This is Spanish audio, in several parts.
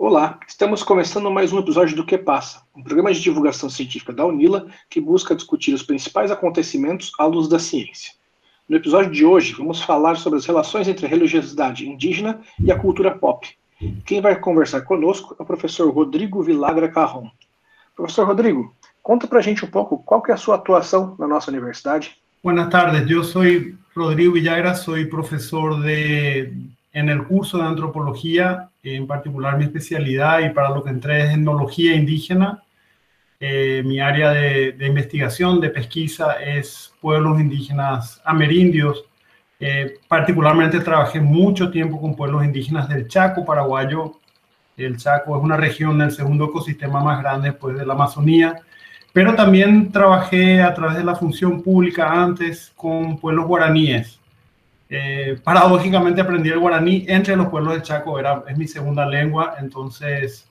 Olá, estamos começando mais um episódio do Que Passa, um programa de divulgação científica da UNILA que busca discutir os principais acontecimentos à luz da ciência. No episódio de hoje, vamos falar sobre as relações entre a religiosidade indígena e a cultura pop. Quem vai conversar conosco é o professor Rodrigo Vilagra Carron. Professor Rodrigo, conta pra gente um pouco qual que é a sua atuação na nossa universidade. Buenas tardes, eu sou Rodrigo Villagra, sou professor de en el curso de antropología, en particular mi especialidad y para lo que entré es etnología indígena. Eh, mi área de, investigación, de pesquisa es pueblos indígenas amerindios. Eh, particularmente trabajé mucho tiempo con pueblos indígenas del Chaco paraguayo. El Chaco es una región del segundo ecosistema más grande después de la Amazonía. Pero también trabajé a través de la función pública antes con pueblos guaraníes eh, paradójicamente aprendí el guaraní entre los pueblos del Chaco, era, es mi segunda lengua, entonces,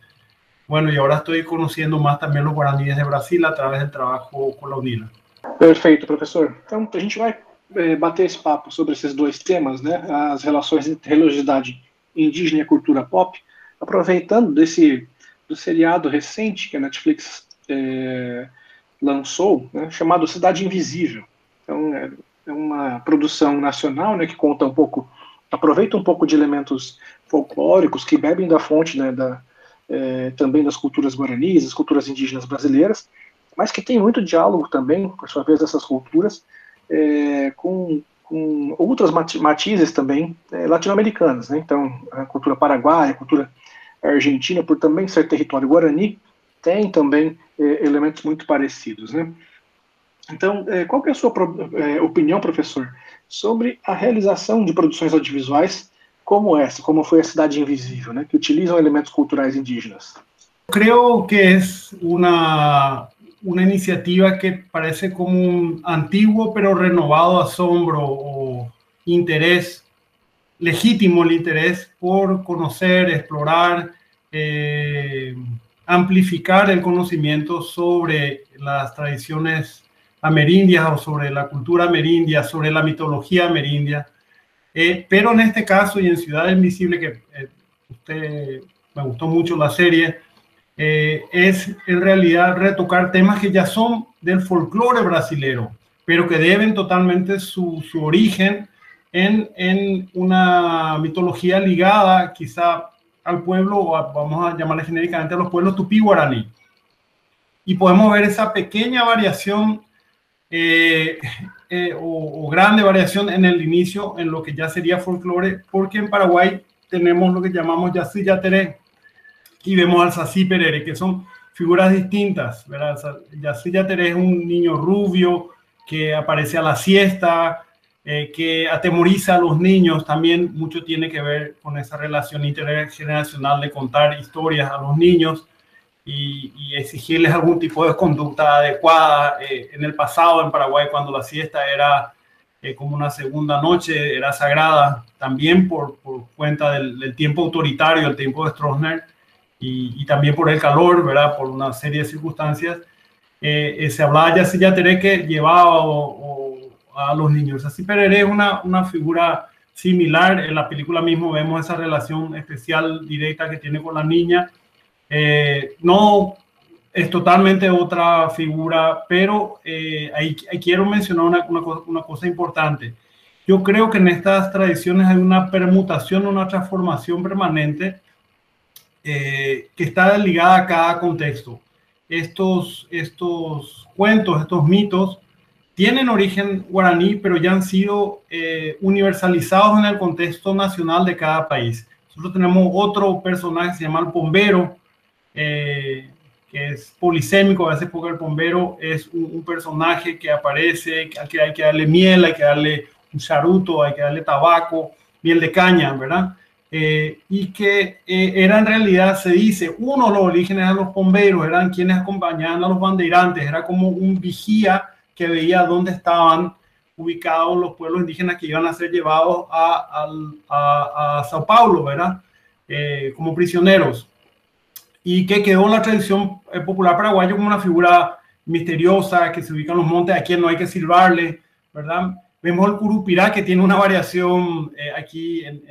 bueno, y ahora estoy conociendo más también los guaraníes de Brasil a través del trabajo com a UNILA. Perfeito, professor. Então, a gente vai é, bater esse papo sobre esses dois temas, né, as relações entre religiosidade indígena e cultura pop, aproveitando desse do seriado recente que a Netflix é, lançou, né, chamado Cidade Invisível. Então, é uma produção nacional, né, que conta um pouco, aproveita um pouco de elementos folclóricos que bebem da fonte, né, da, é, também das culturas guaranis, das culturas indígenas brasileiras, mas que tem muito diálogo também, por sua vez, dessas culturas, é, com, com outras matizes também é, latino-americanas, né? Então, a cultura paraguaia, a cultura argentina, por também ser território guarani, tem também é, elementos muito parecidos, né? Então, eh, qual que é a sua eh, opinião, professor, sobre a realização de produções audiovisuais como essa, como foi a Cidade Invisível, né, que utilizam elementos culturais indígenas? Creo que es una, una iniciativa que parece como un antiguo pero renovado asombro o interés, legítimo el interés por conocer, explorar, eh, amplificar el conocimiento sobre las tradiciones amerindias o sobre la cultura amerindia, sobre la mitología amerindia. Eh, pero en este caso y en Ciudad Invisible, que eh, usted me gustó mucho la serie, eh, es en realidad retocar temas que ya son del folclore brasilero, pero que deben totalmente su, su origen en, en, una mitología ligada quizá al pueblo, o vamos a llamarle genéricamente a los pueblos tupí-guaraní. Y podemos ver esa pequeña variación eh, eh, o, grande variación en el inicio, en lo que ya sería folclore, porque en Paraguay tenemos lo que llamamos Yací Yateré y vemos al Sací Perere, que son figuras distintas. ¿verdad? Yací Yateré es un niño rubio que aparece a la siesta, eh, que atemoriza a los niños, también mucho tiene que ver con esa relación intergeneracional de contar historias a los niños y, exigirles algún tipo de conducta adecuada. Eh, en el pasado, en Paraguay, cuando la siesta era eh, como una segunda noche, era sagrada, también por, por cuenta del, tiempo autoritario, el tiempo de Stroessner, y, y, también por el calor, ¿verdad? Por una serie de circunstancias. Eh, se hablaba ya si ya que llevaba a los niños. Así Perere es una, una figura similar. En la película mismo vemos esa relación especial directa que tiene con la niña eh, no es totalmente otra figura, pero eh, ahí, quiero mencionar una, una, cosa importante. Yo creo que en estas tradiciones hay una permutación, una transformación permanente eh, que está ligada a cada contexto. Estos, estos cuentos, estos mitos, tienen origen guaraní, pero ya han sido universalizados en el contexto nacional de cada país. Nosotros tenemos otro personaje que se llama el bombero, eh, que es polisémico, hace poco el bombero es un, personaje que aparece, al que hay que darle miel, hay que darle un charuto, hay que darle tabaco, miel de caña, ¿verdad? Eh, y que eh, era en realidad, se dice, uno de los orígenes de los bomberos, eran quienes acompañaban a los bandeirantes, era como un vigía que veía dónde estaban ubicados los pueblos indígenas que iban a ser llevados a, a, Sao Paulo, ¿verdad? como prisioneros y que quedó en la tradición eh, popular paraguaya como una figura misteriosa que se ubica en los montes, a quien no hay que silbarle, ¿verdad? Vemos el curupirá que tiene una variación eh, aquí en,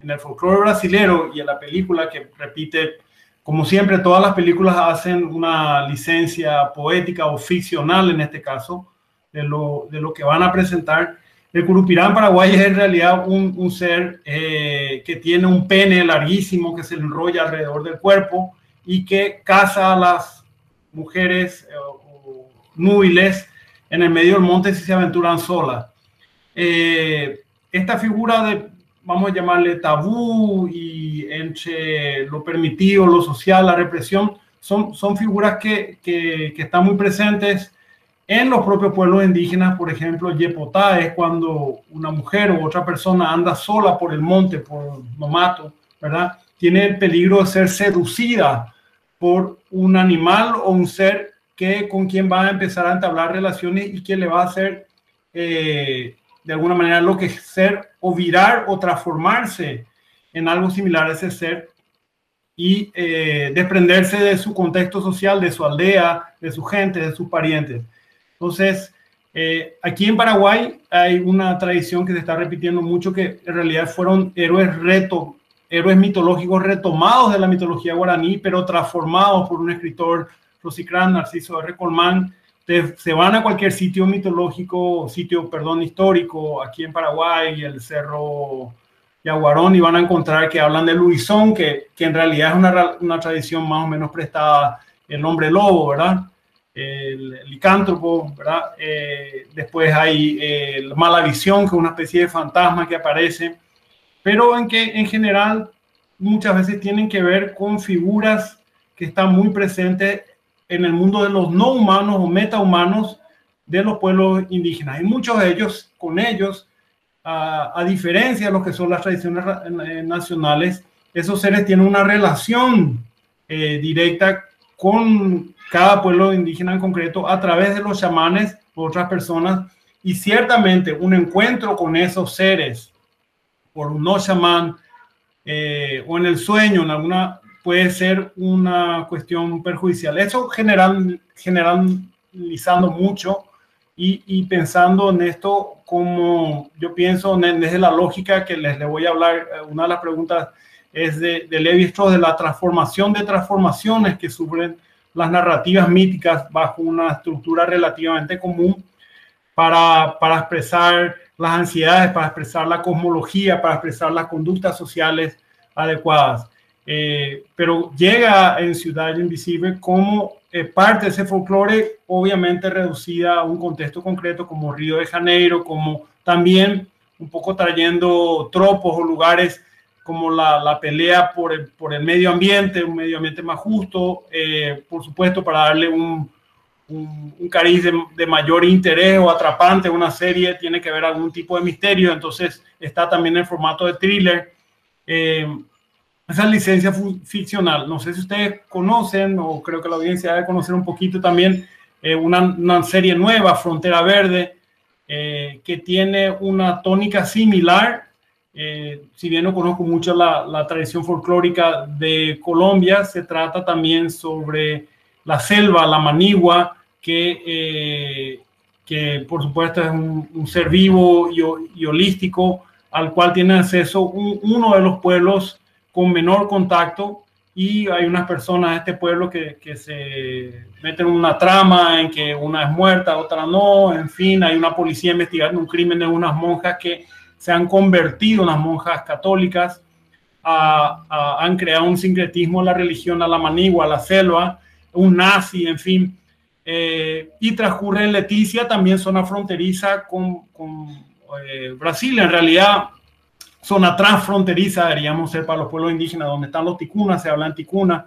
en el folclore brasilero y en la película que repite, como siempre, todas las películas hacen una licencia poética o ficcional en este caso de lo, de lo que van a presentar. El curupirán paraguay es en realidad un, ser eh, que tiene un pene larguísimo que se enrolla alrededor del cuerpo y que caza a las mujeres eh, núbiles en el medio del monte si se aventuran solas. Eh, esta figura de, vamos a llamarle tabú y entre lo permitido, lo social, la represión, son, son figuras que, que están muy presentes en los propios pueblos indígenas. Por ejemplo, Yepotá es cuando una mujer o otra persona anda sola por el monte, por mato, ¿verdad? Tiene el peligro de ser seducida por un animal o un ser que con quien va a empezar a entablar relaciones y que le va a hacer eh, de alguna manera lo que ser o virar o transformarse en algo similar a ese ser y eh, desprenderse de su contexto social, de su aldea, de su gente, de sus parientes. Entonces, eh, aquí en Paraguay hay una tradición que se está repitiendo mucho que en realidad fueron héroes reto, héroes mitológicos retomados de la mitología guaraní, pero transformados por un escritor Rosicrán, Narciso R. Colmán, se van a cualquier sitio mitológico, sitio, perdón, histórico, aquí en Paraguay, el Cerro Yaguarón, y van a encontrar que hablan de Luisón, que, que en realidad es una, una, tradición más o menos prestada el hombre lobo, ¿verdad? El, licántropo, ¿verdad? Eh, después hay el mala visión, que es una especie de fantasma que aparece, pero en que en general muchas veces tienen que ver con figuras que están muy presentes en el mundo de los no humanos o metahumanos de los pueblos indígenas. Y muchos de ellos, con ellos, a, diferencia de lo que son las tradiciones eh, nacionales, esos seres tienen una relación eh, directa con cada pueblo indígena en concreto a través de los chamanes u otras personas y ciertamente un encuentro con esos seres por un no chamán eh, o en el sueño, en alguna puede ser una cuestión perjudicial. Eso general, generalizando mucho y, y, pensando en esto como yo pienso desde la lógica que les, les voy a hablar, eh, una de las preguntas es de, de Levi Strauss, de la transformación de transformaciones que sufren las narrativas míticas bajo una estructura relativamente común para, para expresar las ansiedades, para expresar la cosmología, para expresar las conductas sociales adecuadas. Eh, pero llega en Ciudad Invisible como eh, parte de ese folclore, obviamente reducida a un contexto concreto como Río de Janeiro, como también un poco trayendo tropos o lugares como la, la pelea por el, por el, medio ambiente, un medio ambiente más justo, eh, por supuesto para darle un, un, un cariz de, de, mayor interés o atrapante a una serie, tiene que haber algún tipo de misterio, entonces está también en formato de thriller. Eh, esa licencia ficcional. No sé si ustedes conocen, o creo que la audiencia debe conocer un poquito también, eh, una, una, serie nueva, Frontera Verde, eh, que tiene una tónica similar. Eh, si bien no conozco mucho la, tradición folclórica de Colombia, se trata también sobre la selva, la manigua, que, eh, que por supuesto es un, un ser vivo y, holístico al cual tiene acceso un, uno de los pueblos con menor contacto. Y hay unas personas de este pueblo que, que, se meten en una trama en que una es muerta, otra no, en fin, hay una policía investigando un crimen de unas monjas que se han convertido en unas monjas católicas, a, a, han creado un sincretismo a la religión, a la manigua, a la selva, un nazi, en fin, eh, y transcurre en Leticia, también zona fronteriza con, con eh, Brasil, en realidad zona transfronteriza, deberíamos ser para los pueblos indígenas, donde están los ticunas, se habla en ticuna.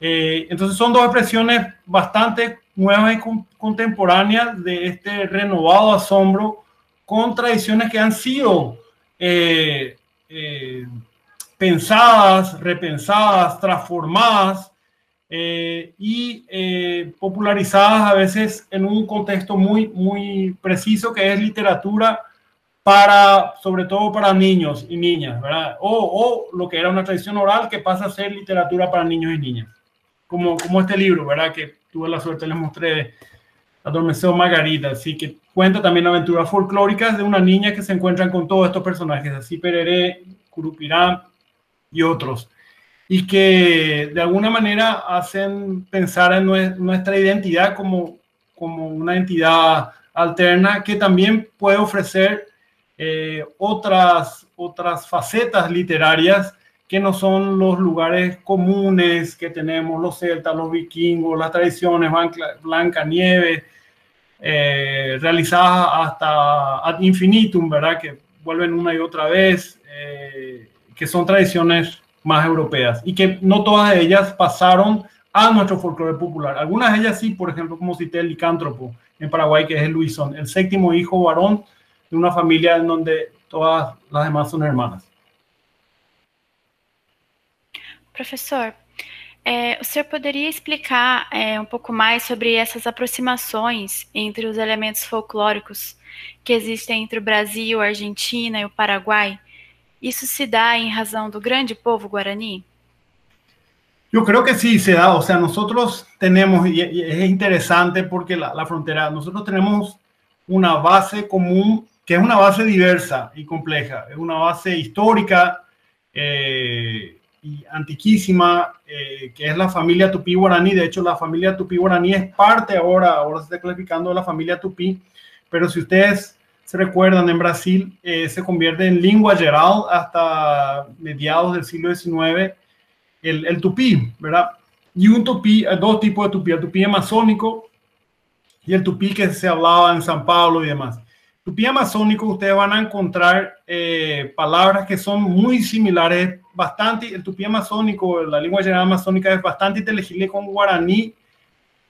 Eh, entonces son dos expresiones bastante nuevas y con, contemporáneas de este renovado asombro con tradiciones que han sido eh, eh, pensadas, repensadas, transformadas eh, y popularizadas a veces en un contexto muy, muy preciso que es literatura para, sobre todo para niños y niñas, ¿verdad? O, o, lo que era una tradición oral que pasa a ser literatura para niños y niñas, como, como este libro, ¿verdad? Que tuve la suerte, les mostré Adormeceo Margarita, así que cuenta también aventuras folclóricas de una niña que se encuentran con todos estos personajes, así Pereré, Curupirá y otros, y que de alguna manera hacen pensar en nuestra identidad como, como una entidad alterna que también puede ofrecer eh, otras, otras facetas literarias que no son los lugares comunes que tenemos, los celtas, los vikingos, las tradiciones, Blanca Nieve, eh, realizadas hasta ad infinitum, ¿verdad? Que vuelven una y otra vez, eh, que son tradiciones más europeas y que no todas ellas pasaron a nuestro folclore popular. Algunas de ellas sí, por ejemplo, como cité el licántropo en Paraguay, que es el Luisón, el séptimo hijo varón de una familia en donde todas las demás son hermanas. Professor, é, o senhor poderia explicar é, um pouco mais sobre essas aproximações entre os elementos folclóricos que existem entre o Brasil, a Argentina e o Paraguai? Isso se dá em razão do grande povo guarani? Yo creo que sí se da, o sea, nosotros tenemos, y es interesante porque la, la, frontera, nosotros tenemos una base común que es una base diversa y compleja, es una base histórica, eh, antiquísima, eh, que es la familia Tupí Guaraní. De hecho, la familia Tupí Guaraní es parte ahora, ahora se está clasificando de la familia Tupí, pero si ustedes se recuerdan, en Brasil eh, se convierte en lengua geral hasta mediados del siglo XIX el, el tupí, ¿verdad? Y un tupí, dos tipos de tupí, el tupí amazónico y el tupí que se hablaba en San Pablo y demás. Tupí amazónico, ustedes van a encontrar eh, palabras que son muy similares, bastante, el tupí amazónico, la lengua general amazónica es bastante inteligible con guaraní,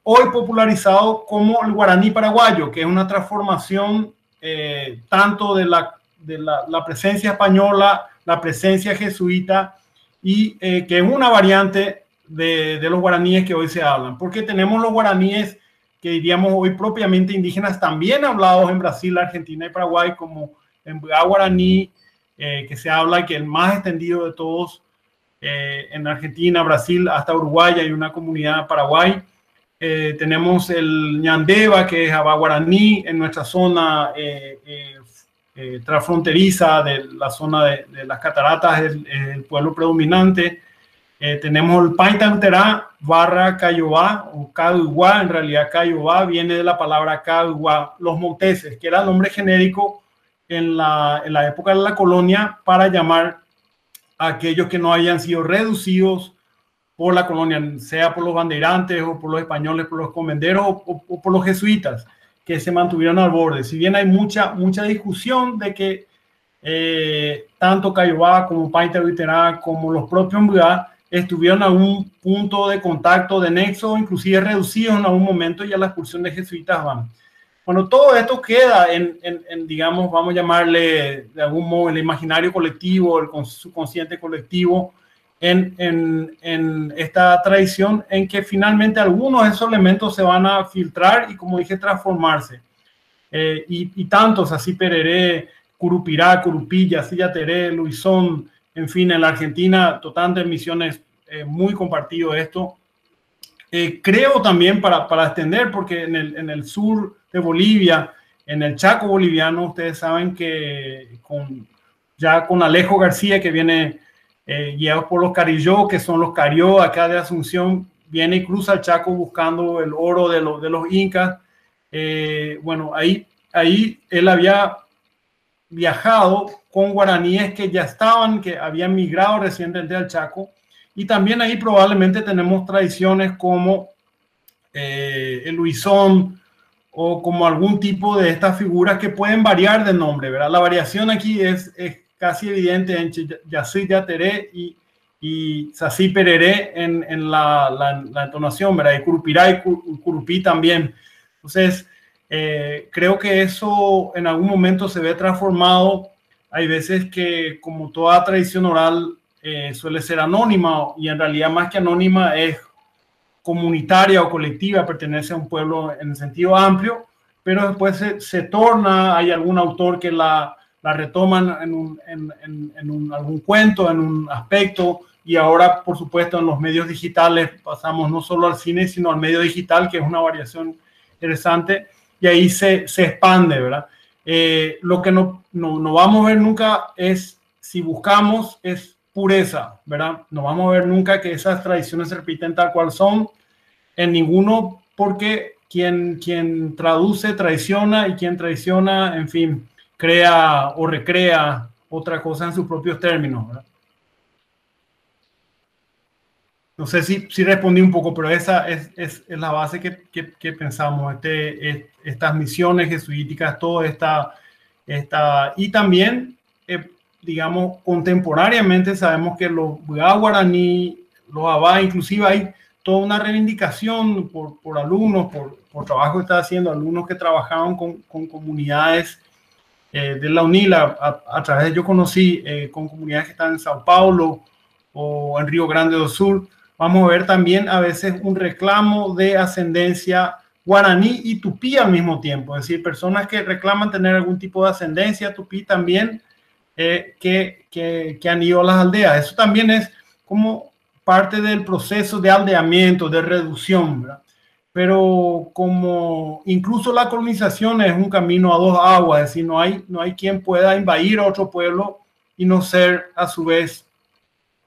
hoy popularizado como el guaraní paraguayo, que es una transformación eh, tanto de, la, de la, la, presencia española, la presencia jesuita, y eh, que es una variante de, de los guaraníes que hoy se hablan, porque tenemos los guaraníes que diríamos hoy propiamente indígenas, también hablados en Brasil, Argentina y Paraguay, como en guaraní, eh, que se habla, que el más extendido de todos eh, en Argentina, Brasil, hasta Uruguay, hay una comunidad Paraguay. Eh, tenemos el ñandeva, que es guaraní, en nuestra zona transfronteriza de la zona de, las cataratas, es el pueblo predominante. Eh, tenemos el Paintanterá barra Cayobá o Caguá, en realidad Cayobá viene de la palabra Caguá, los monteses, que era el nombre genérico en la, en la época de la colonia para llamar a aquellos que no hayan sido reducidos por la colonia, sea por los bandeirantes o por los españoles, por los comenderos o, por los jesuitas que se mantuvieron al borde. Si bien hay mucha, mucha discusión de que eh, tanto Cayobá como Paintanterá como los propios estuvieron a un punto de contacto, de nexo, inclusive reducidos en algún momento y a la expulsión de jesuitas van. Bueno, todo esto queda en, en, digamos, vamos a llamarle de algún modo el imaginario colectivo, el subconsciente colectivo, en, en, esta tradición en que finalmente algunos de esos elementos se van a filtrar y, como dije, transformarse. Eh, y, y, tantos, así Pereré, Curupirá, Curupilla, Silla Teré, Luisón, en fin, en la Argentina, total de emisiones, eh, muy compartido esto. Eh, creo también para, para extender, porque en el, en el, sur de Bolivia, en el Chaco boliviano, ustedes saben que con, ya con Alejo García, que viene eh, guiado por los Carilló, que son los Carió acá de Asunción, viene y cruza el Chaco buscando el oro de, los de los incas. Eh, bueno, ahí, ahí él había viajado con guaraníes que ya estaban, que habían migrado recientemente al Chaco. Y también ahí probablemente tenemos tradiciones como eh, el Luisón o como algún tipo de estas figuras que pueden variar de nombre, ¿verdad? La variación aquí es, es casi evidente entre Yací Yateré y, y Sasí Pereré en, en la, la, entonación, ¿verdad? Y Curupirá y Curupí también. Entonces, eh, creo que eso en algún momento se ve transformado. Hay veces que, como toda tradición oral, eh, suele ser anónima y en realidad más que anónima es comunitaria o colectiva, pertenece a un pueblo en el sentido amplio, pero después se, se torna, hay algún autor que la, la retoman en, un, en, en, en un, algún cuento, en un aspecto, y ahora, por supuesto, en los medios digitales pasamos no solo al cine, sino al medio digital, que es una variación interesante y ahí se, se expande, ¿verdad? Eh, lo que no, no, no, vamos a ver nunca es si buscamos es pureza, ¿verdad? No vamos a ver nunca que esas tradiciones se repiten tal cual son en ninguno porque quien, quien traduce traiciona y quien traiciona, en fin, crea o recrea otra cosa en sus propios términos, ¿verdad? No sé si, si respondí un poco, pero esa es, es, es la base que, que, que pensamos, este, estas misiones jesuíticas, todo esta, esta y también, eh, digamos, contemporáneamente sabemos que los guaraní, los abá, inclusive hay toda una reivindicación por, por alumnos, por, por, trabajo que está haciendo, alumnos que trabajaban con, con comunidades eh, de la UNILA, a, través de yo conocí eh, con comunidades que están en Sao Paulo o en Río Grande do Sur, vamos a ver también a veces un reclamo de ascendencia guaraní y tupí al mismo tiempo, es decir, personas que reclaman tener algún tipo de ascendencia tupí también eh, que, que, que, han ido a las aldeas. Eso también es como parte del proceso de aldeamiento, de reducción, ¿verdad? pero como incluso la colonización es un camino a dos aguas, es decir, no hay, no hay quien pueda invadir a otro pueblo y no ser a su vez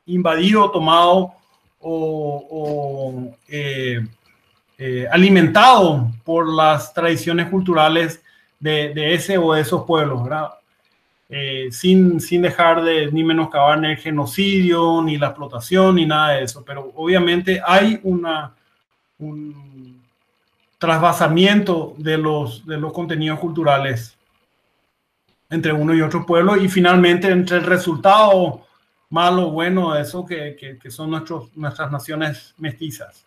invadido, tomado o, eh, eh, alimentado por las tradiciones culturales de, ese o de esos pueblos. Eh, sin, sin dejar de ni menoscabar el genocidio, ni la explotación, ni nada de eso. Pero obviamente hay un trasvasamiento de los, de los contenidos culturales entre uno y otro pueblo y finalmente entre el resultado malo, bueno, eso que, que, que son nuestros, nuestras naciones mestizas.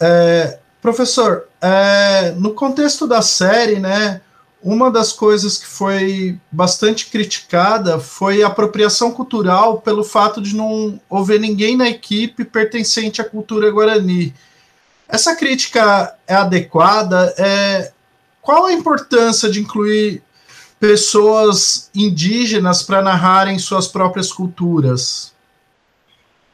É, professor, é, no contexto da série, né, uma das coisas que foi bastante criticada foi a apropriação cultural pelo fato de não haver ninguém na equipe pertencente à cultura guarani. Essa crítica é adequada? É, qual a importância de incluir pessoas indígenas para narrarem suas próprias culturas?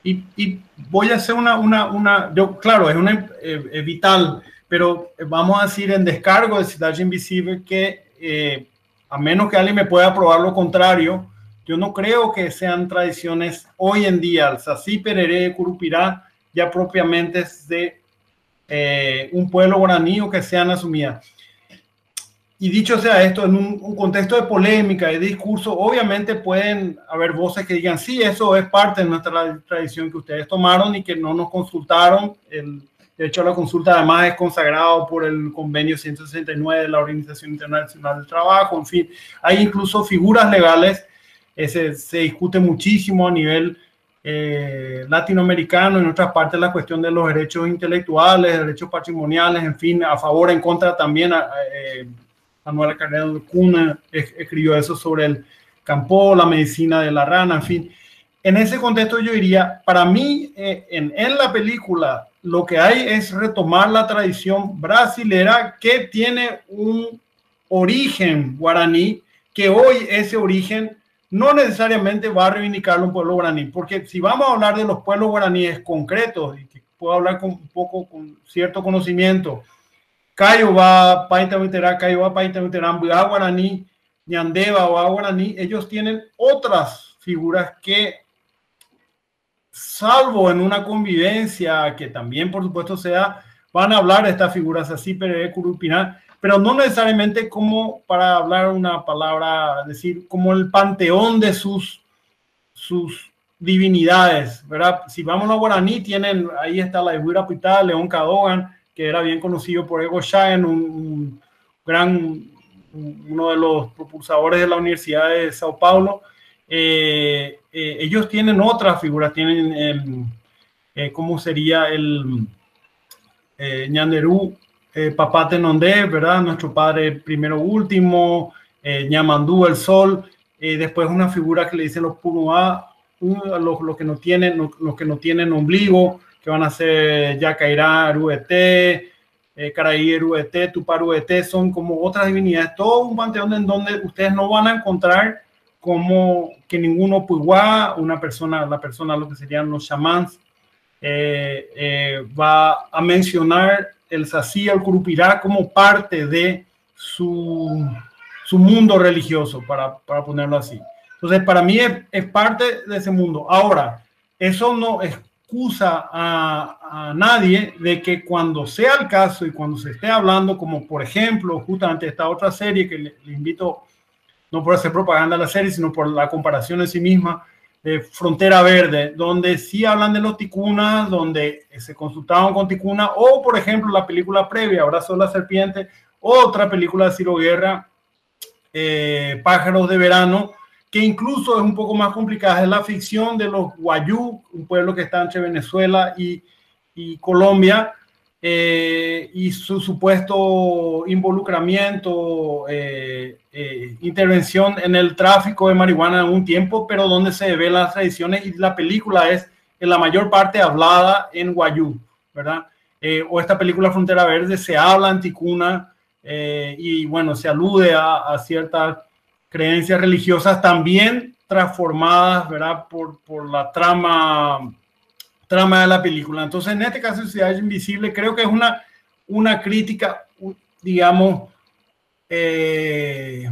Y, voy a hacer una, una, una yo, claro, es, una, eh, es vital, pero vamos a decir en descargo de Ciudad Invisible que eh, a menos que alguien me pueda probar lo contrario, yo no creo que sean tradiciones hoy en día, el Sací, Pereré, Curupirá, ya propiamente de eh, un pueblo guaraní o que sean asumidas y dicho sea esto, en un, contexto de polémica y discurso, obviamente pueden haber voces que digan, sí, eso es parte de nuestra tradición que ustedes tomaron y que no nos consultaron. El derecho a la consulta además es consagrado por el convenio 169 de la Organización Internacional del Trabajo, en fin, hay incluso figuras legales, ese, se discute muchísimo a nivel eh, latinoamericano, en otras partes la cuestión de los derechos intelectuales, derechos patrimoniales, en fin, a favor, en contra también. Eh, Manuela Carrera Cuna escribió eso sobre el campo, la medicina de la rana, en fin. En ese contexto yo diría, para mí eh, en, en, la película lo que hay es retomar la tradición brasilera que tiene un origen guaraní, que hoy ese origen no necesariamente va a reivindicarlo un pueblo guaraní, porque si vamos a hablar de los pueblos guaraníes concretos, y que puedo hablar con un poco con cierto conocimiento, Cayuba, Paintamiterá, Cayuba, Paintamiterá, Guaraní, Ñandeva o Guaraní, ellos tienen otras figuras que, salvo en una convivencia que también, por supuesto, sea, van a hablar de estas figuras así, pero Curupina, pero no necesariamente como para hablar una palabra, decir, como el panteón de sus, sus divinidades, ¿verdad? Si vamos a Guaraní, tienen, ahí está la Ibuira Pital, León Cadogan, que era bien conocido por Ego Shaen, un, gran, uno de los propulsadores de la Universidad de Sao Paulo. Eh, eh, ellos tienen otras figuras, tienen, el, eh, ¿cómo sería el Ñanderú, Papá Tenondé, ¿verdad? Nuestro padre primero último, Ñamandú, el sol, después una figura que le dicen los Punuá, los, los, que no tienen, los que no tienen ombligo, que van a ser Yacairá, Ruete, eh, Caraí, Tupar, Ruete, son como otras divinidades, todo un panteón en donde ustedes no van a encontrar como que ninguno Puiguá, una persona, la persona, lo que serían los chamans, eh, eh, va a mencionar el Sací, el Curupirá como parte de su, su mundo religioso, para, para ponerlo así. Entonces, para mí es, es parte de ese mundo. Ahora, eso no excusa a, a, nadie de que cuando sea el caso y cuando se esté hablando, como por ejemplo, justamente esta otra serie que le, le invito, no por hacer propaganda a la serie, sino por la comparación en sí misma, de Frontera Verde, donde sí hablan de los ticunas, donde se consultaban con ticuna, o por ejemplo la película previa, Abrazo de la Serpiente, otra película de Ciro Guerra, eh, Pájaros de Verano, que incluso es un poco más complicada, es la ficción de los Guayú, un pueblo que está entre Venezuela y, y Colombia, eh, y su supuesto involucramiento, eh, eh, intervención en el tráfico de marihuana en un tiempo, pero donde se ven las tradiciones y la película es en la mayor parte hablada en Guayú, ¿verdad? Eh, o esta película Frontera Verde se habla en Ticuna eh, y bueno, se alude a, a, ciertas creencias religiosas también transformadas, ¿verdad? Por, por la trama trama de la película. Entonces, en este caso, Ciudad Invisible, creo que es una, una crítica, digamos, eh,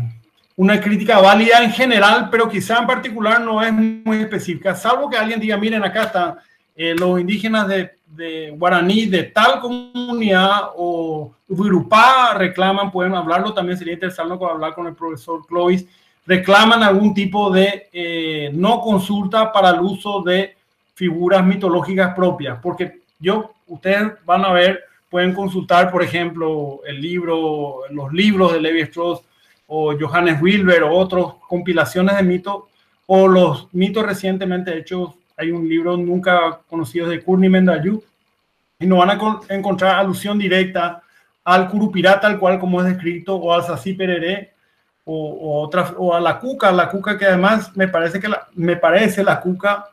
una crítica válida en general, pero quizá en particular no es muy específica, salvo que alguien diga, miren, acá están eh, los indígenas de, de, Guaraní de tal comunidad o Virupá reclaman, pueden hablarlo, también sería interesante hablar con el profesor Clovis, reclaman algún tipo de eh, no consulta para el uso de figuras mitológicas propias, porque yo, ustedes van a ver, pueden consultar, por ejemplo, el libro, los libros de Levi Strauss o Johannes Wilber o otras compilaciones de mitos o los mitos recientemente hechos. Hay un libro nunca conocido de Kurni Mendayu y no van a encontrar alusión directa al Curupirá tal cual como es descrito o al Sací Pereré o, o, o a la Cuca, la Cuca que además me parece que la, me parece la Cuca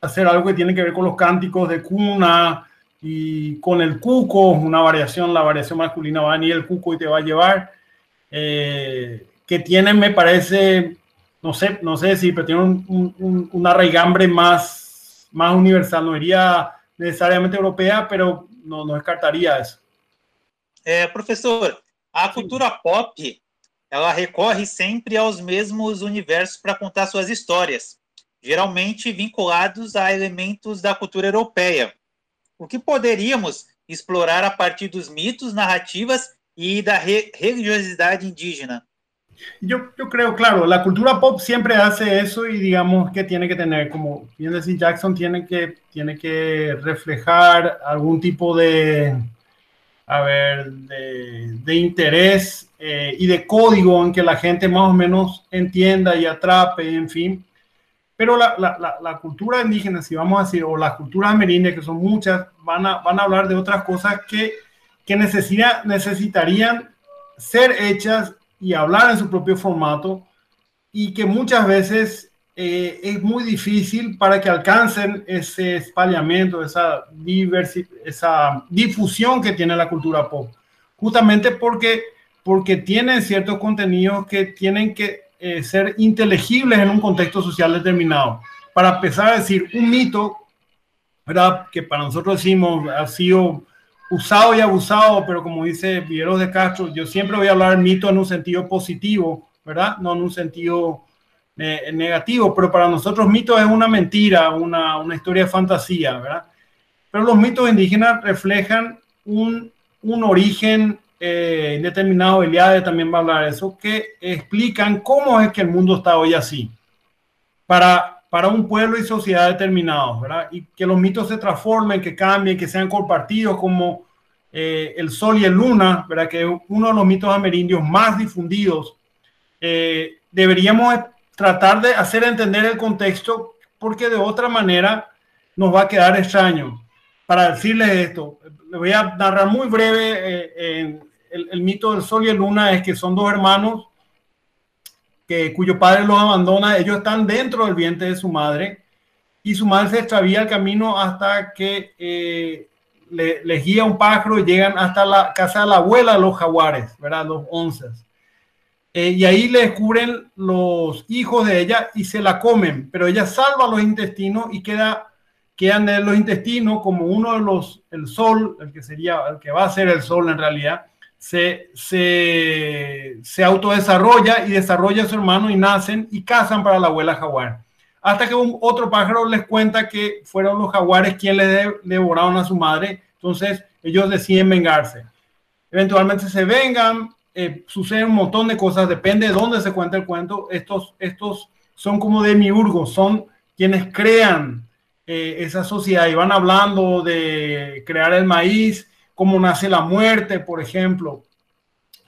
hacer algo que tiene que ver con los cánticos de cuna y con el cuco, una variación, la variación masculina va a venir el cuco y te va a llevar, eh, que tienen, me parece, no sé, no sé si, pero tiene un, un, una raigambre más, más universal, no iría necesariamente europea, pero no descartaría eso. É, professor, a cultura pop, ela recorre sempre aos mesmos universos para contar suas histórias geralmente vinculados a elementos da cultura europeia. O que poderíamos explorar a partir dos mitos, narrativas y da re religiosidad indígena? Yo, yo, creo, claro, la cultura pop siempre hace eso y digamos que tiene que tener, como bien decía Jackson, tiene que, tiene que reflejar algún tipo de, a ver, de, de interés eh, y de código en que la gente más o menos entienda y atrape, en fin. Pero la, la, la, cultura indígena, si vamos a decir, o las culturas amerindias, que son muchas, van a, van a hablar de otras cosas que, que necesita, necesitarían ser hechas y hablar en su propio formato y que muchas veces eh, es muy difícil para que alcancen ese espallamiento, esa, esa difusión que tiene la cultura pop. Justamente porque, porque tienen ciertos contenidos que tienen que eh, ser inteligibles en un contexto social determinado. Para empezar a decir un mito, ¿verdad? Que para nosotros decimos ha sido usado y abusado, pero como dice Villeros de Castro, yo siempre voy a hablar mito en un sentido positivo, ¿verdad? No en un sentido eh, negativo, pero para nosotros mito es una mentira, una, una historia de fantasía, ¿verdad? Pero los mitos indígenas reflejan un, un origen eh, determinado, Eliade también va a hablar de eso, que explican cómo es que el mundo está hoy así, para, para un pueblo y sociedad determinados, ¿verdad? Y que los mitos se transformen, que cambien, que sean compartidos como eh, el sol y el luna, ¿verdad? Que es uno de los mitos amerindios más difundidos. Eh, deberíamos tratar de hacer entender el contexto porque de otra manera nos va a quedar extraño. Para decirles esto, le voy a narrar muy breve eh, el, el, mito del sol y el luna es que son dos hermanos cuyo padre los abandona, ellos están dentro del vientre de su madre y su madre se extravía el camino hasta que eh, le, les guía un pájaro y llegan hasta la casa de la abuela los jaguares, ¿verdad? Los onzas. Eh, y ahí le descubren los hijos de ella y se la comen, pero ella salva los intestinos y queda, quedan de los intestinos como uno de los, el sol, el que sería, el que va a ser el sol en realidad, se, se, se autodesarrolla y desarrolla a su hermano y nacen y cazan para la abuela jaguar. Hasta que un, otro pájaro les cuenta que fueron los jaguares quienes le devoraron a su madre. Entonces ellos deciden vengarse. Eventualmente se vengan, eh, sucede un montón de cosas, depende de dónde se cuenta el cuento. Estos, estos son como demiurgos, son quienes crean eh, esa sociedad y van hablando de crear el maíz, cómo nace la muerte, por ejemplo,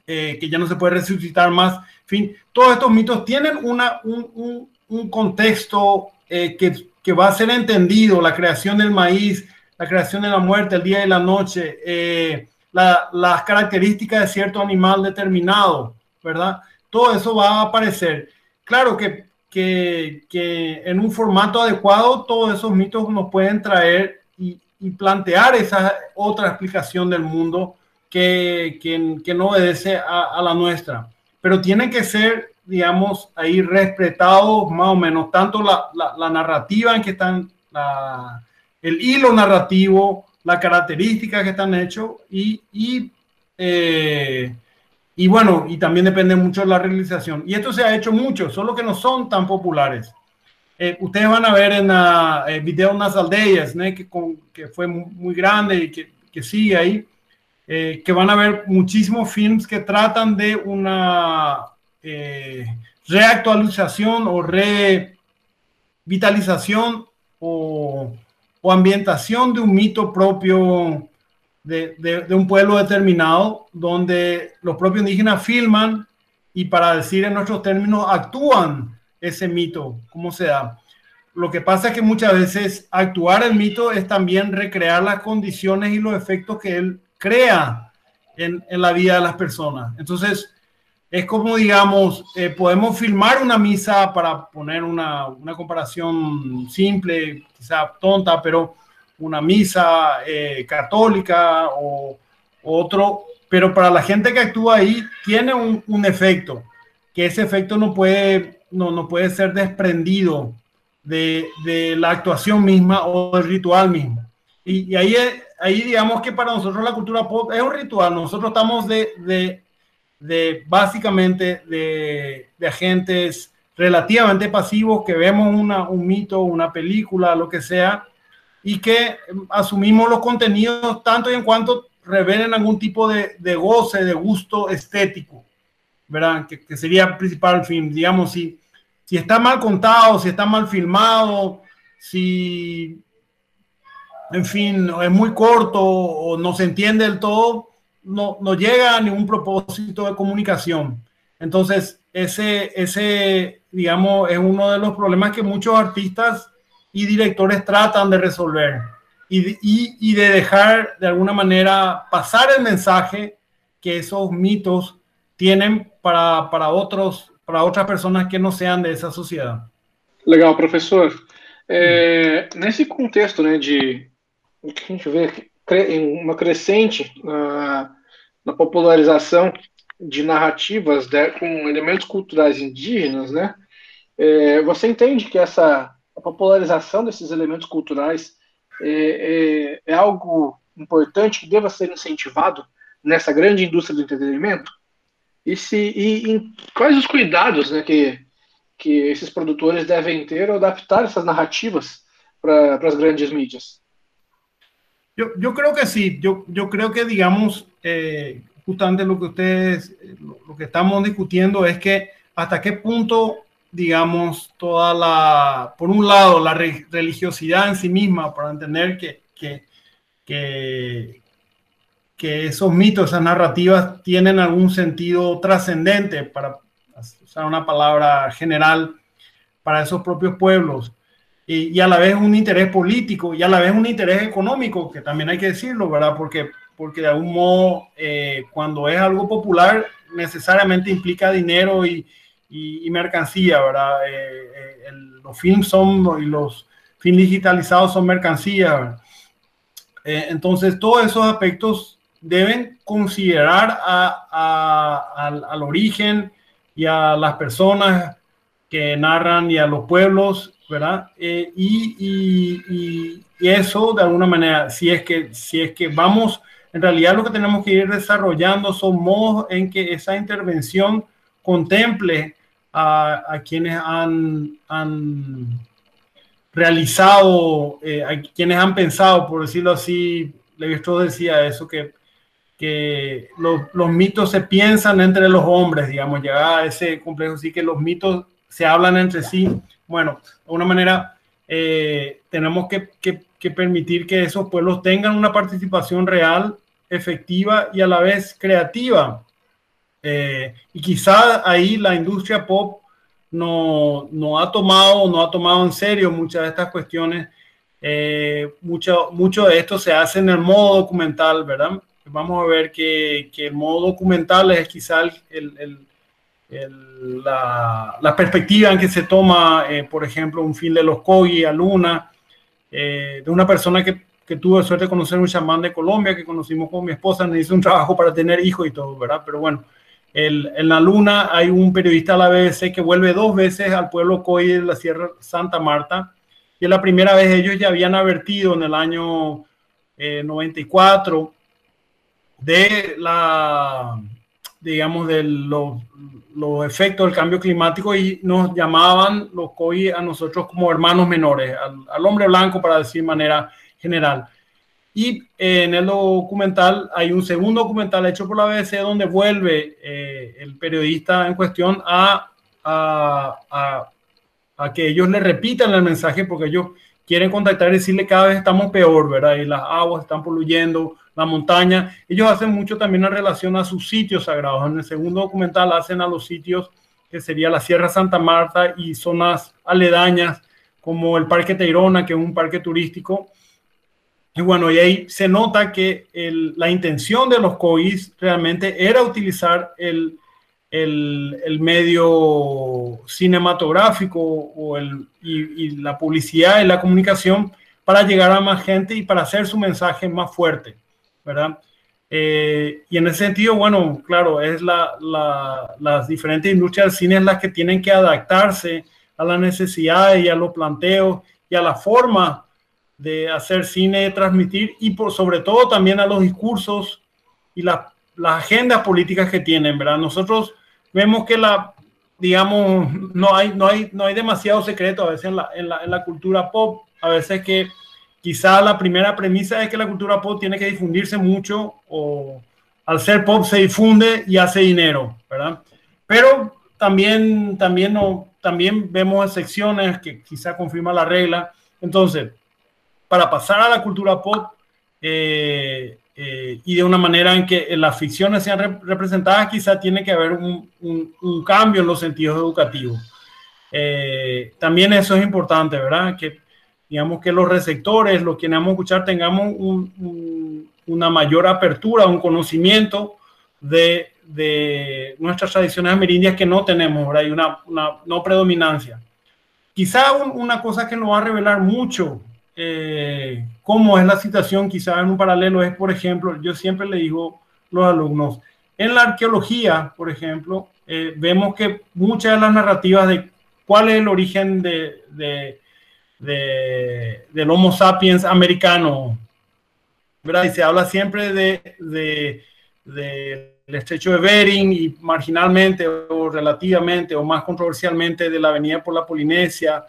eh, que ya no se puede resucitar más. En fin, todos estos mitos tienen un, contexto eh, que, va a ser entendido, la creación del maíz, la creación de la muerte, el día y la noche, eh, la, las características de cierto animal determinado, ¿verdad? Todo eso va a aparecer. Claro que, que en un formato adecuado todos esos mitos nos pueden traer y plantear esa otra explicación del mundo que, que, no obedece a, la nuestra. Pero tienen que ser, digamos, ahí respetados más o menos, tanto la, la, narrativa en que están, el hilo narrativo, la característica que están hechos y, y, eh, y bueno, y también depende mucho de la realización. Y esto se ha hecho mucho, solo que no son tan populares. Eh, ustedes van a ver en el eh, video unas aldeas, que, que, fue muy, grande y que, que sigue ahí, eh, que van a ver muchísimos films que tratan de una reactualización o revitalización o, o, ambientación de un mito propio de, de, de un pueblo determinado, donde los propios indígenas filman y para decir en nuestros términos actúan ese mito, cómo se da. Lo que pasa es que muchas veces actuar el mito es también recrear las condiciones y los efectos que él crea en, en la vida de las personas. Entonces, es como, digamos, eh, podemos filmar una misa para poner una, una comparación simple, quizá tonta, pero una misa eh, católica o, otro, pero para la gente que actúa ahí tiene un, un efecto, que ese efecto no puede no, no puede ser desprendido de, de, la actuación misma o del ritual mismo. Y, ahí, ahí digamos que para nosotros la cultura pop es un ritual. Nosotros estamos de, de, de básicamente de, agentes relativamente pasivos que vemos una, un mito, una película, lo que sea, y que asumimos los contenidos tanto y en cuanto revelen algún tipo de, goce, de gusto estético, ¿verdad? Que, que sería el principal film. Digamos, si si está mal contado, si está mal filmado, si, en fin, es muy corto o no se entiende del todo, no, no llega a ningún propósito de comunicación. Entonces, ese, ese, digamos, es uno de los problemas que muchos artistas y directores tratan de resolver y, y, y de dejar de alguna manera pasar el mensaje que esos mitos tienen para, para otros para outras pessoas que não sejam dessa sociedade. Legal, professor. É, nesse contexto né, de o que a gente vê uma crescente na, na popularização de narrativas de, com elementos culturais indígenas, né, é, você entende que essa popularização desses elementos culturais é, é, é algo importante que deva ser incentivado nessa grande indústria do entretenimento? E, se, e quais os cuidados né, que, que esses produtores devem ter ao adaptar essas narrativas para as grandes mídias? Yo, yo creo que sí, yo, yo creo que digamos, eh, justamente lo que ustedes, lo, que estamos discutiendo es que hasta qué punto, digamos, toda la, por un lado, la re, religiosidad en sí misma, para entender que, que, que, que esos mitos, esas narrativas tienen algún sentido trascendente, para usar una palabra general, para esos propios pueblos. Y, y, a la vez un interés político y a la vez un interés económico, que también hay que decirlo, ¿verdad? Porque, porque de algún modo, eh, cuando es algo popular, necesariamente implica dinero y, y, y mercancía, ¿verdad? Eh, eh, los films son y los films digitalizados son mercancía. Entonces, todos esos aspectos deben considerar a, al, origen y a las personas que narran y a los pueblos, ¿verdad? Eh, y, eso de alguna manera, si es que, si es que vamos en realidad lo que tenemos que ir desarrollando son modos en que esa intervención contemple a, quienes han, han realizado, eh, a quienes han pensado, por decirlo así, Levi decía eso, que, que los, mitos se piensan entre los hombres, digamos, llega a ese complejo, sí que los mitos se hablan entre sí. Bueno, de una manera eh, tenemos que, permitir que esos pueblos tengan una participación real, efectiva y a la vez creativa. Eh, y quizá ahí la industria pop no, no, ha tomado, no ha tomado en serio muchas de estas cuestiones. Eh, mucho, mucho de esto se hace en el modo documental, ¿verdad? Vamos a ver que, que el modo documental es quizá el, el, la, la, perspectiva en que se toma, eh, por ejemplo, un film de los Kogi a Luna, eh, de una persona que, que tuvo suerte de conocer un chamán de Colombia, que conocimos con mi esposa, nos hizo un trabajo para tener hijos y todo, ¿verdad? Pero bueno, en la Luna hay un periodista de la BBC que vuelve dos veces al pueblo Coy de la Sierra Santa Marta. Y es la primera vez ellos ya habían advertido en el año 94 eh, de la, digamos, de los, efectos del cambio climático y nos llamaban los COI a nosotros como hermanos menores, al, hombre blanco para decir de manera general. Y eh, en el documental hay un segundo documental hecho por la BBC donde vuelve eh, el periodista en cuestión a, a, a, que ellos le repitan el mensaje porque ellos quieren contactar y decirle cada vez estamos peor, ¿verdad? Y las aguas están poluyendo, la montaña. Ellos hacen mucho también en relación a sus sitios sagrados. En el segundo documental hacen a los sitios que sería la Sierra Santa Marta y zonas aledañas como el Parque Teirona, que es un parque turístico y bueno, y ahí se nota que el, la intención de los COIs realmente era utilizar el, el, el medio cinematográfico o el, y, la publicidad y la comunicación para llegar a más gente y para hacer su mensaje más fuerte, ¿verdad? Eh, y en ese sentido, bueno, claro, es la, la, las diferentes industrias del cine las que tienen que adaptarse a las necesidades y a los planteos y a la forma de hacer cine, de transmitir y por sobre todo también a los discursos y las agendas políticas que tienen, ¿verdad? Nosotros vemos que la, digamos, no hay, no hay, no hay demasiado secreto a veces en la, en la, en la cultura pop, a veces que quizá la primera premisa es que la cultura pop tiene que difundirse mucho o al ser pop se difunde y hace dinero, ¿verdad? Pero también, también, no, también vemos excepciones que quizá confirma la regla. Entonces, para pasar a la cultura pop eh, eh, y de una manera en que las ficciones sean representadas, quizá tiene que haber un, un, cambio en los sentidos educativos. Eh, también eso es importante, ¿verdad? Que digamos que los receptores, los que vamos a escuchar, tengamos una mayor apertura, un conocimiento de, de, nuestras tradiciones amerindias que no tenemos, ¿verdad? Hay una, una no predominancia. Quizá una cosa que nos va a revelar mucho eh, cómo es la situación, quizá en un paralelo es, por ejemplo, yo siempre le digo a los alumnos, en la arqueología, por ejemplo, eh, vemos que muchas de las narrativas de cuál es el origen de, de, de, del Homo sapiens americano, ¿verdad? Y se habla siempre de, de, del estrecho de Bering y marginalmente o relativamente o más controversialmente de la avenida por la Polinesia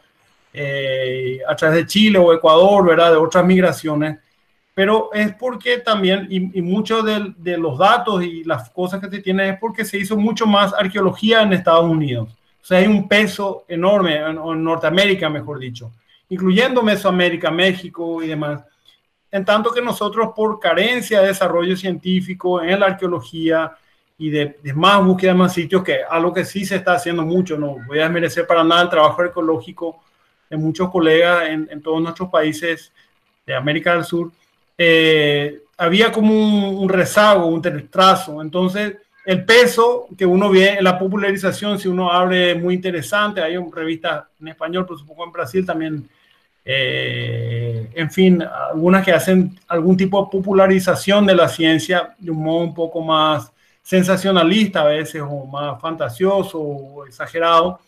eh, a través de Chile o Ecuador, ¿verdad? De otras migraciones, pero es porque también, y, y muchos de, de, los datos y las cosas que se tienen es porque se hizo mucho más arqueología en Estados Unidos. O sea, hay un peso enorme, en, en Norteamérica, mejor dicho, incluyendo Mesoamérica, México y demás. En tanto que nosotros, por carencia de desarrollo científico en la arqueología, y de, de, más búsqueda de más sitios, que algo que sí se está haciendo mucho, no voy a desmerecer para nada el trabajo arqueológico de muchos colegas en, en todos nuestros países de América del Sur, eh, había como un, un, rezago, un retraso. Entonces, el peso que uno ve en la popularización, si uno abre muy interesante, hay una revista en español, pero supongo en Brasil también, eh, en fin, algunas que hacen algún tipo de popularización de la ciencia de un modo un poco más sensacionalista a veces, o más fantasioso o exagerado.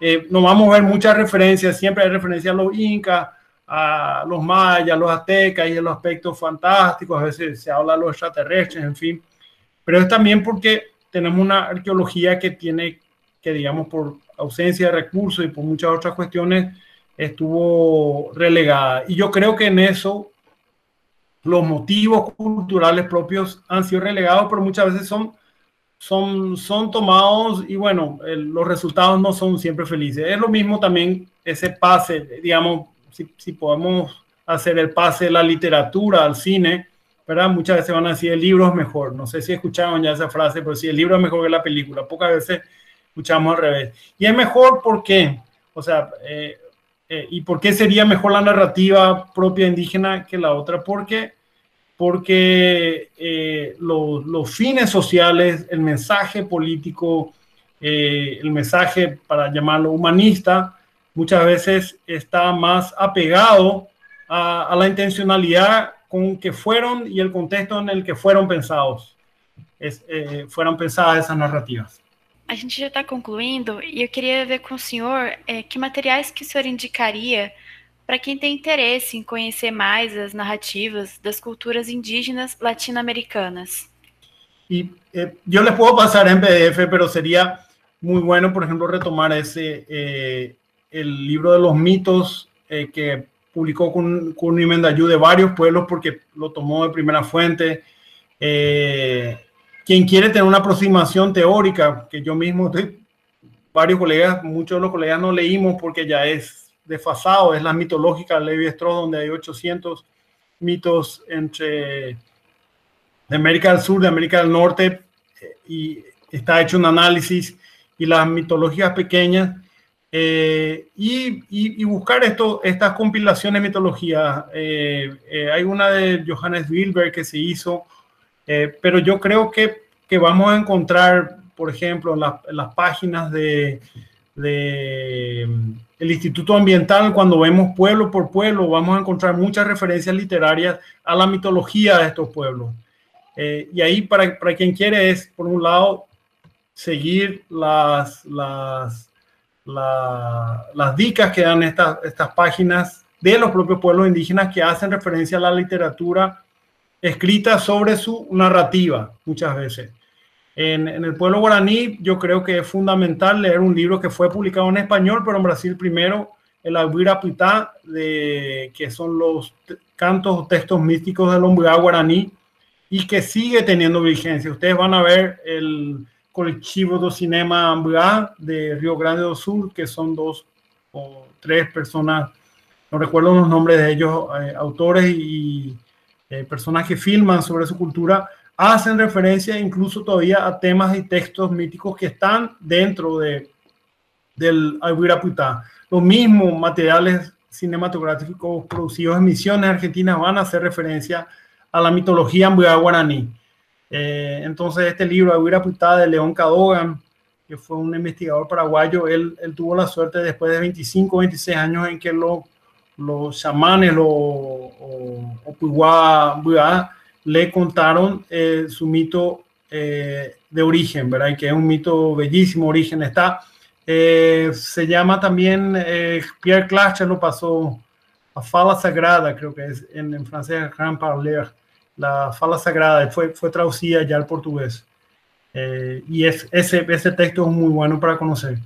Eh, nos vamos a ver muchas referencias, siempre hay referencia a los incas, a los mayas, los aztecas y los aspectos fantásticos, a veces se habla de los extraterrestres, en fin, pero es también porque tenemos una arqueología que tiene, que digamos, por ausencia de recursos y por muchas otras cuestiones, estuvo relegada. Y yo creo que en eso los motivos culturales propios han sido relegados, pero muchas veces son, son, son tomados y bueno, los resultados no son siempre felices. Es lo mismo también ese pase, digamos, si, si podemos hacer el pase de la literatura al cine, ¿verdad? Muchas veces van a decir el libro es mejor. No sé si escucharon ya esa frase, pero si el libro es mejor que la película. Pocas veces escuchamos al revés. Y es mejor porque, o sea, eh, eh, ¿y por qué sería mejor la narrativa propia indígena que la otra? Porque, porque eh, los, fines sociales, el mensaje político, el mensaje, para llamarlo humanista, muchas veces está más apegado a, la intencionalidad con que fueron y el contexto en el que fueron pensados, eh, fueron pensadas esas narrativas. A gente já está concluindo e eu queria ver com o senhor que materiais que o senhor indicaria para quem tem interesse em conhecer mais as narrativas das culturas indígenas latino-americanas. Y eh, yo les puedo pasar en PDF, pero sería muy bueno, por ejemplo, retomar ese, eh, el libro de los mitos eh, que publicó con, con de varios pueblos porque lo tomó de primera fuente. Eh, quien quiere tener una aproximación teórica, que yo mismo, varios colegas, muchos de los colegas no leímos porque ya es desfasado, es la mitológica Levi Strauss, donde hay 800 mitos entre de América del Sur, de América del Norte, eh, y está hecho un análisis, y las mitologías pequeñas, eh, y, y, buscar esto, estas compilaciones de mitología. Eh, hay una de Johannes Wilber que se hizo, pero yo creo que, que, vamos a encontrar, por ejemplo, en, en las páginas de, de el Instituto Ambiental, cuando vemos pueblo por pueblo, vamos a encontrar muchas referencias literarias a la mitología de estos pueblos. y ahí, para, para quien quiere, es, por un lado, seguir las, las las dicas que dan estas, estas páginas de los propios pueblos indígenas que hacen referencia a la literatura escrita sobre su narrativa muchas veces. En, el pueblo guaraní yo creo que es fundamental leer un libro que fue publicado en español, pero en Brasil primero, el Aguira Pitá, de, que son los cantos o textos místicos del hombre guaraní, y que sigue teniendo vigencia. Ustedes van a ver el, colectivo do Cinema Ambulá de Río Grande do Sur, que son dos o tres personas, no recuerdo los nombres de ellos, eh, autores y eh, personas que filman sobre su cultura, hacen referencia incluso todavía a temas y textos míticos que están dentro de, del Aguiraputá. Los mismos materiales cinematográficos producidos en misiones argentinas van a hacer referencia a la mitología guaraní. Eh, entonces, este libro, Aguira Putada, de León Cadogan, que fue un investigador paraguayo, él, tuvo la suerte después de 25, 26 años en que lo, los chamanes lo, o, o le contaron eh, su mito eh, de origen, ¿verdad? Que es un mito bellísimo, origen está. se llama también, Pierre Clache lo pasó a Fala Sagrada, creo que es en, francés, Grand Parler la fala sagrada, fue, fue traducida ya al portugués. Eh, y es, ese, ese texto es muy bueno para conocer.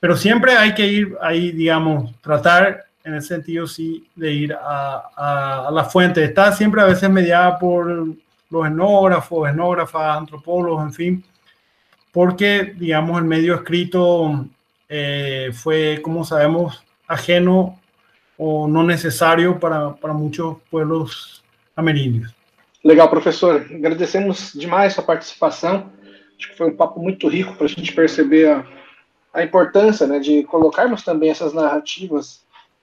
Pero siempre hay que ir ahí, digamos, tratar en el sentido, sí, de ir a, a, la fuente. Está siempre a veces mediada por los etnógrafos, etnógrafas, antropólogos, en fin, porque, digamos, el medio escrito eh, fue, como sabemos, ajeno o no necesario para, para muchos pueblos amerindios. Legal, professor. Agradecemos demais sua participação. Acho que foi um papo muito rico para a gente perceber a, a importância né, de colocarmos também essas narrativas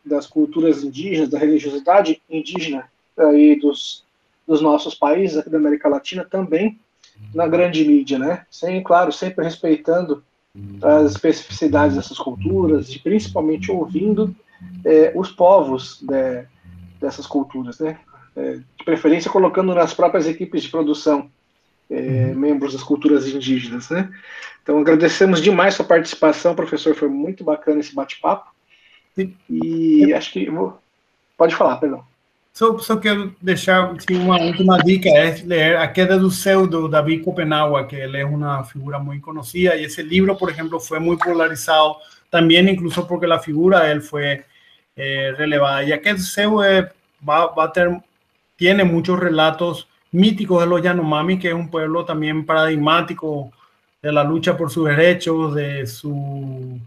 das culturas indígenas, da religiosidade indígena aí dos, dos nossos países aqui da América Latina também na grande mídia, né? Sem, claro, sempre respeitando as especificidades dessas culturas e principalmente ouvindo é, os povos de, dessas culturas, né? É, de preferência colocando nas próprias equipes de produção é, uhum. membros das culturas indígenas, né? Então agradecemos demais sua participação, professor, foi muito bacana esse bate-papo. E acho que vou... Pode falar, perdão. Só, só quero deixar assim, uma última dica, é ler A Queda do Céu, do David Copenhague, que ele é uma figura muito conhecida, e esse livro, por exemplo, foi muito polarizado, também incluso porque a figura dele foi eh, relevada. E A Queda do Céu va, va a ter, tiene muchos relatos míticos de los Yanomami, que es un pueblo también paradigmático de la lucha por sus derechos, de su,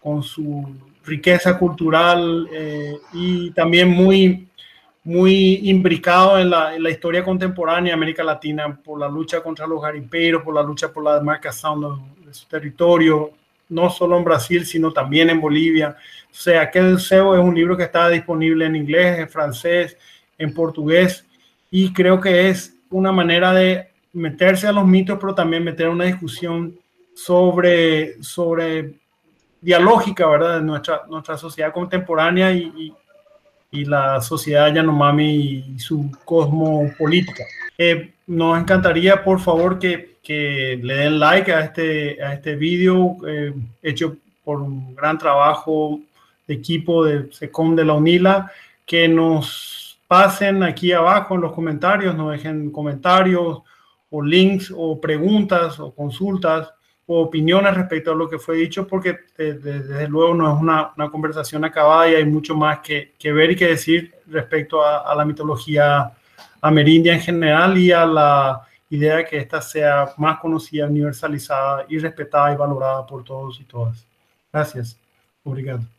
con su riqueza cultural eh, y también muy muy imbricado en la, en la, historia contemporánea de América Latina por la lucha contra los garimperos, por la lucha por la demarcación de, de su territorio, no solo en Brasil, sino también en Bolivia. O sea, que deseo es un libro que está disponible en inglés, en francés, en portugués, y creo que es una manera de meterse a los mitos, pero también meter una discusión sobre, sobre dialógica, ¿verdad?, de nuestra, nuestra sociedad contemporánea y, y y la sociedad Yanomami y su cosmopolítica. Eh, nos encantaría, por favor, que, que, le den like a este, a este video eh, hecho por un gran trabajo de equipo de SECOM de la UNILA, que nos pasen aquí abajo en los comentarios, nos dejen comentarios o links o preguntas o consultas opiniones respecto a lo que fue dicho, porque desde, desde luego no es una, conversación acabada y hay mucho más que, que ver y que decir respecto a, a, la mitología amerindia en general y a la idea de que ésta sea más conocida, universalizada y respetada y valorada por todos y todas. Gracias. Obrigado.